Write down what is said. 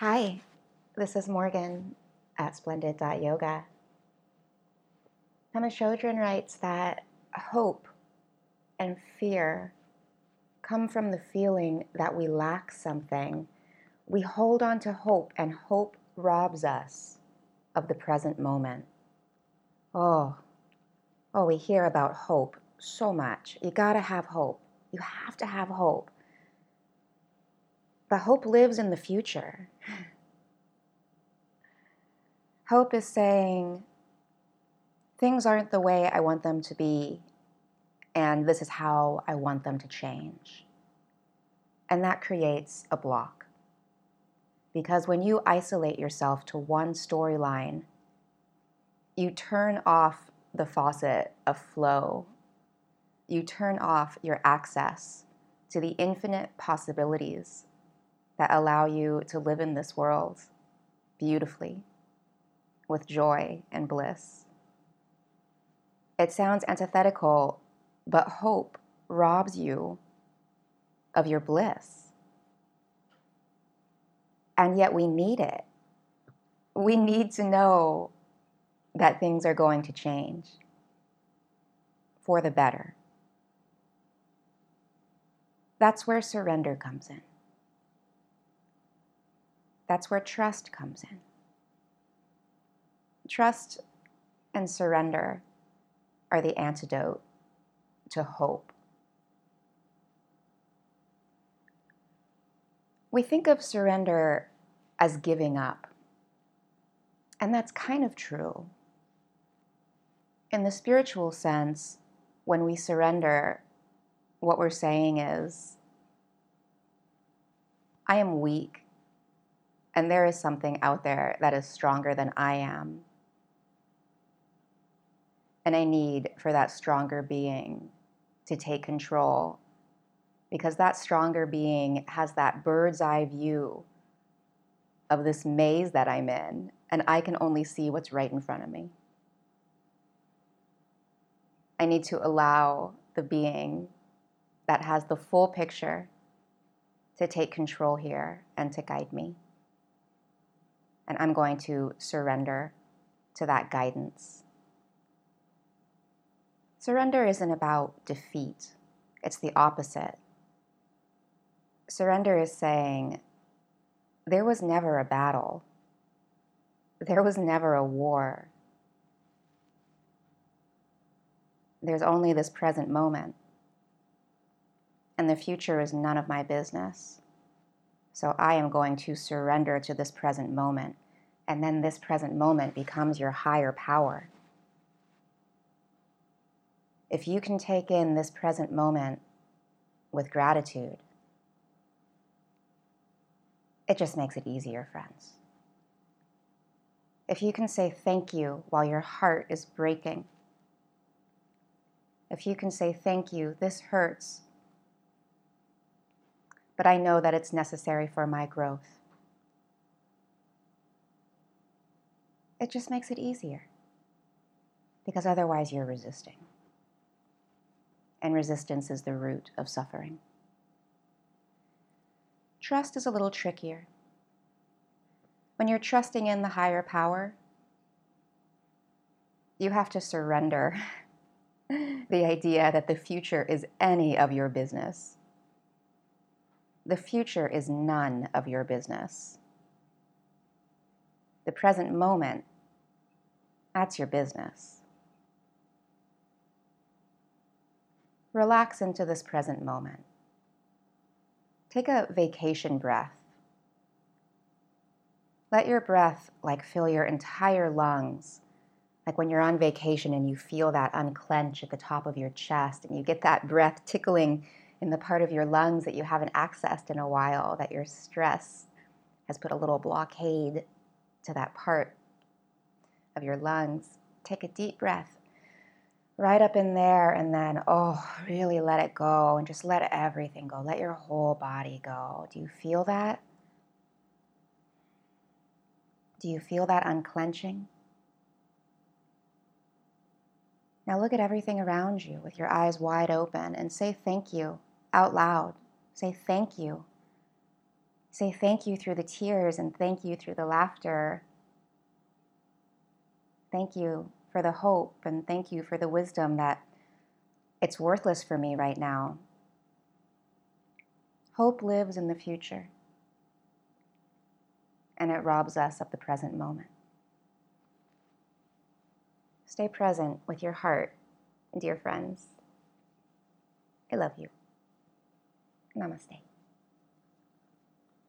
Hi, this is Morgan at Splendid.yoga. Pema Chodron writes that hope and fear come from the feeling that we lack something. We hold on to hope, and hope robs us of the present moment. Oh, oh, we hear about hope so much. You gotta have hope. You have to have hope. But hope lives in the future. Hope is saying, things aren't the way I want them to be, and this is how I want them to change. And that creates a block. Because when you isolate yourself to one storyline, you turn off the faucet of flow. You turn off your access to the infinite possibilities that allow you to live in this world beautifully, with joy and bliss. It sounds antithetical, but hope robs you of your bliss. And yet we need it. We need to know that things are going to change for the better. That's where surrender comes in. That's where trust comes in. Trust and surrender are the antidote to hope. We think of surrender as giving up, and that's kind of true. In the spiritual sense, when we surrender, what we're saying is, I am weak, and there is something out there that is stronger than I am. And I need for that stronger being to take control because that stronger being has that bird's eye view of this maze that I'm in, and I can only see what's right in front of me. I need to allow the being that has the full picture to take control here and to guide me. And I'm going to surrender to that guidance. Surrender isn't about defeat, it's the opposite. Surrender is saying, there was never a battle, there was never a war. There's only this present moment, and the future is none of my business. So I am going to surrender to this present moment, and then this present moment becomes your higher power if you can take in this present moment with gratitude, it just makes it easier, friends. If you can say thank you while your heart is breaking, if you can say thank you, this hurts, but I know that it's necessary for my growth. It just makes it easier because otherwise you're resisting and resistance is the root of suffering. Trust is a little trickier. When you're trusting in the higher power, you have to surrender the idea that the future is any of your business. The future is none of your business. The present moment, that's your business. Relax into this present moment. Take a vacation breath. Let your breath like fill your entire lungs. Like when you're on vacation and you feel that unclench at the top of your chest and you get that breath tickling in the part of your lungs that you haven't accessed in a while, that your stress has put a little blockade to that part of your lungs. Take a deep breath right up in there and then, oh, really let it go and just let everything go. Let your whole body go. Do you feel that? Do you feel that unclenching? Now look at everything around you with your eyes wide open and say thank you out loud. Say thank you Say thank you through the tears and thank you through the laughter. Thank you for the hope and thank you for the wisdom that it's worthless for me right now. Hope lives in the future, and it robs us of the present moment. Stay present with your heart, dear friends. I love you. ナマステ。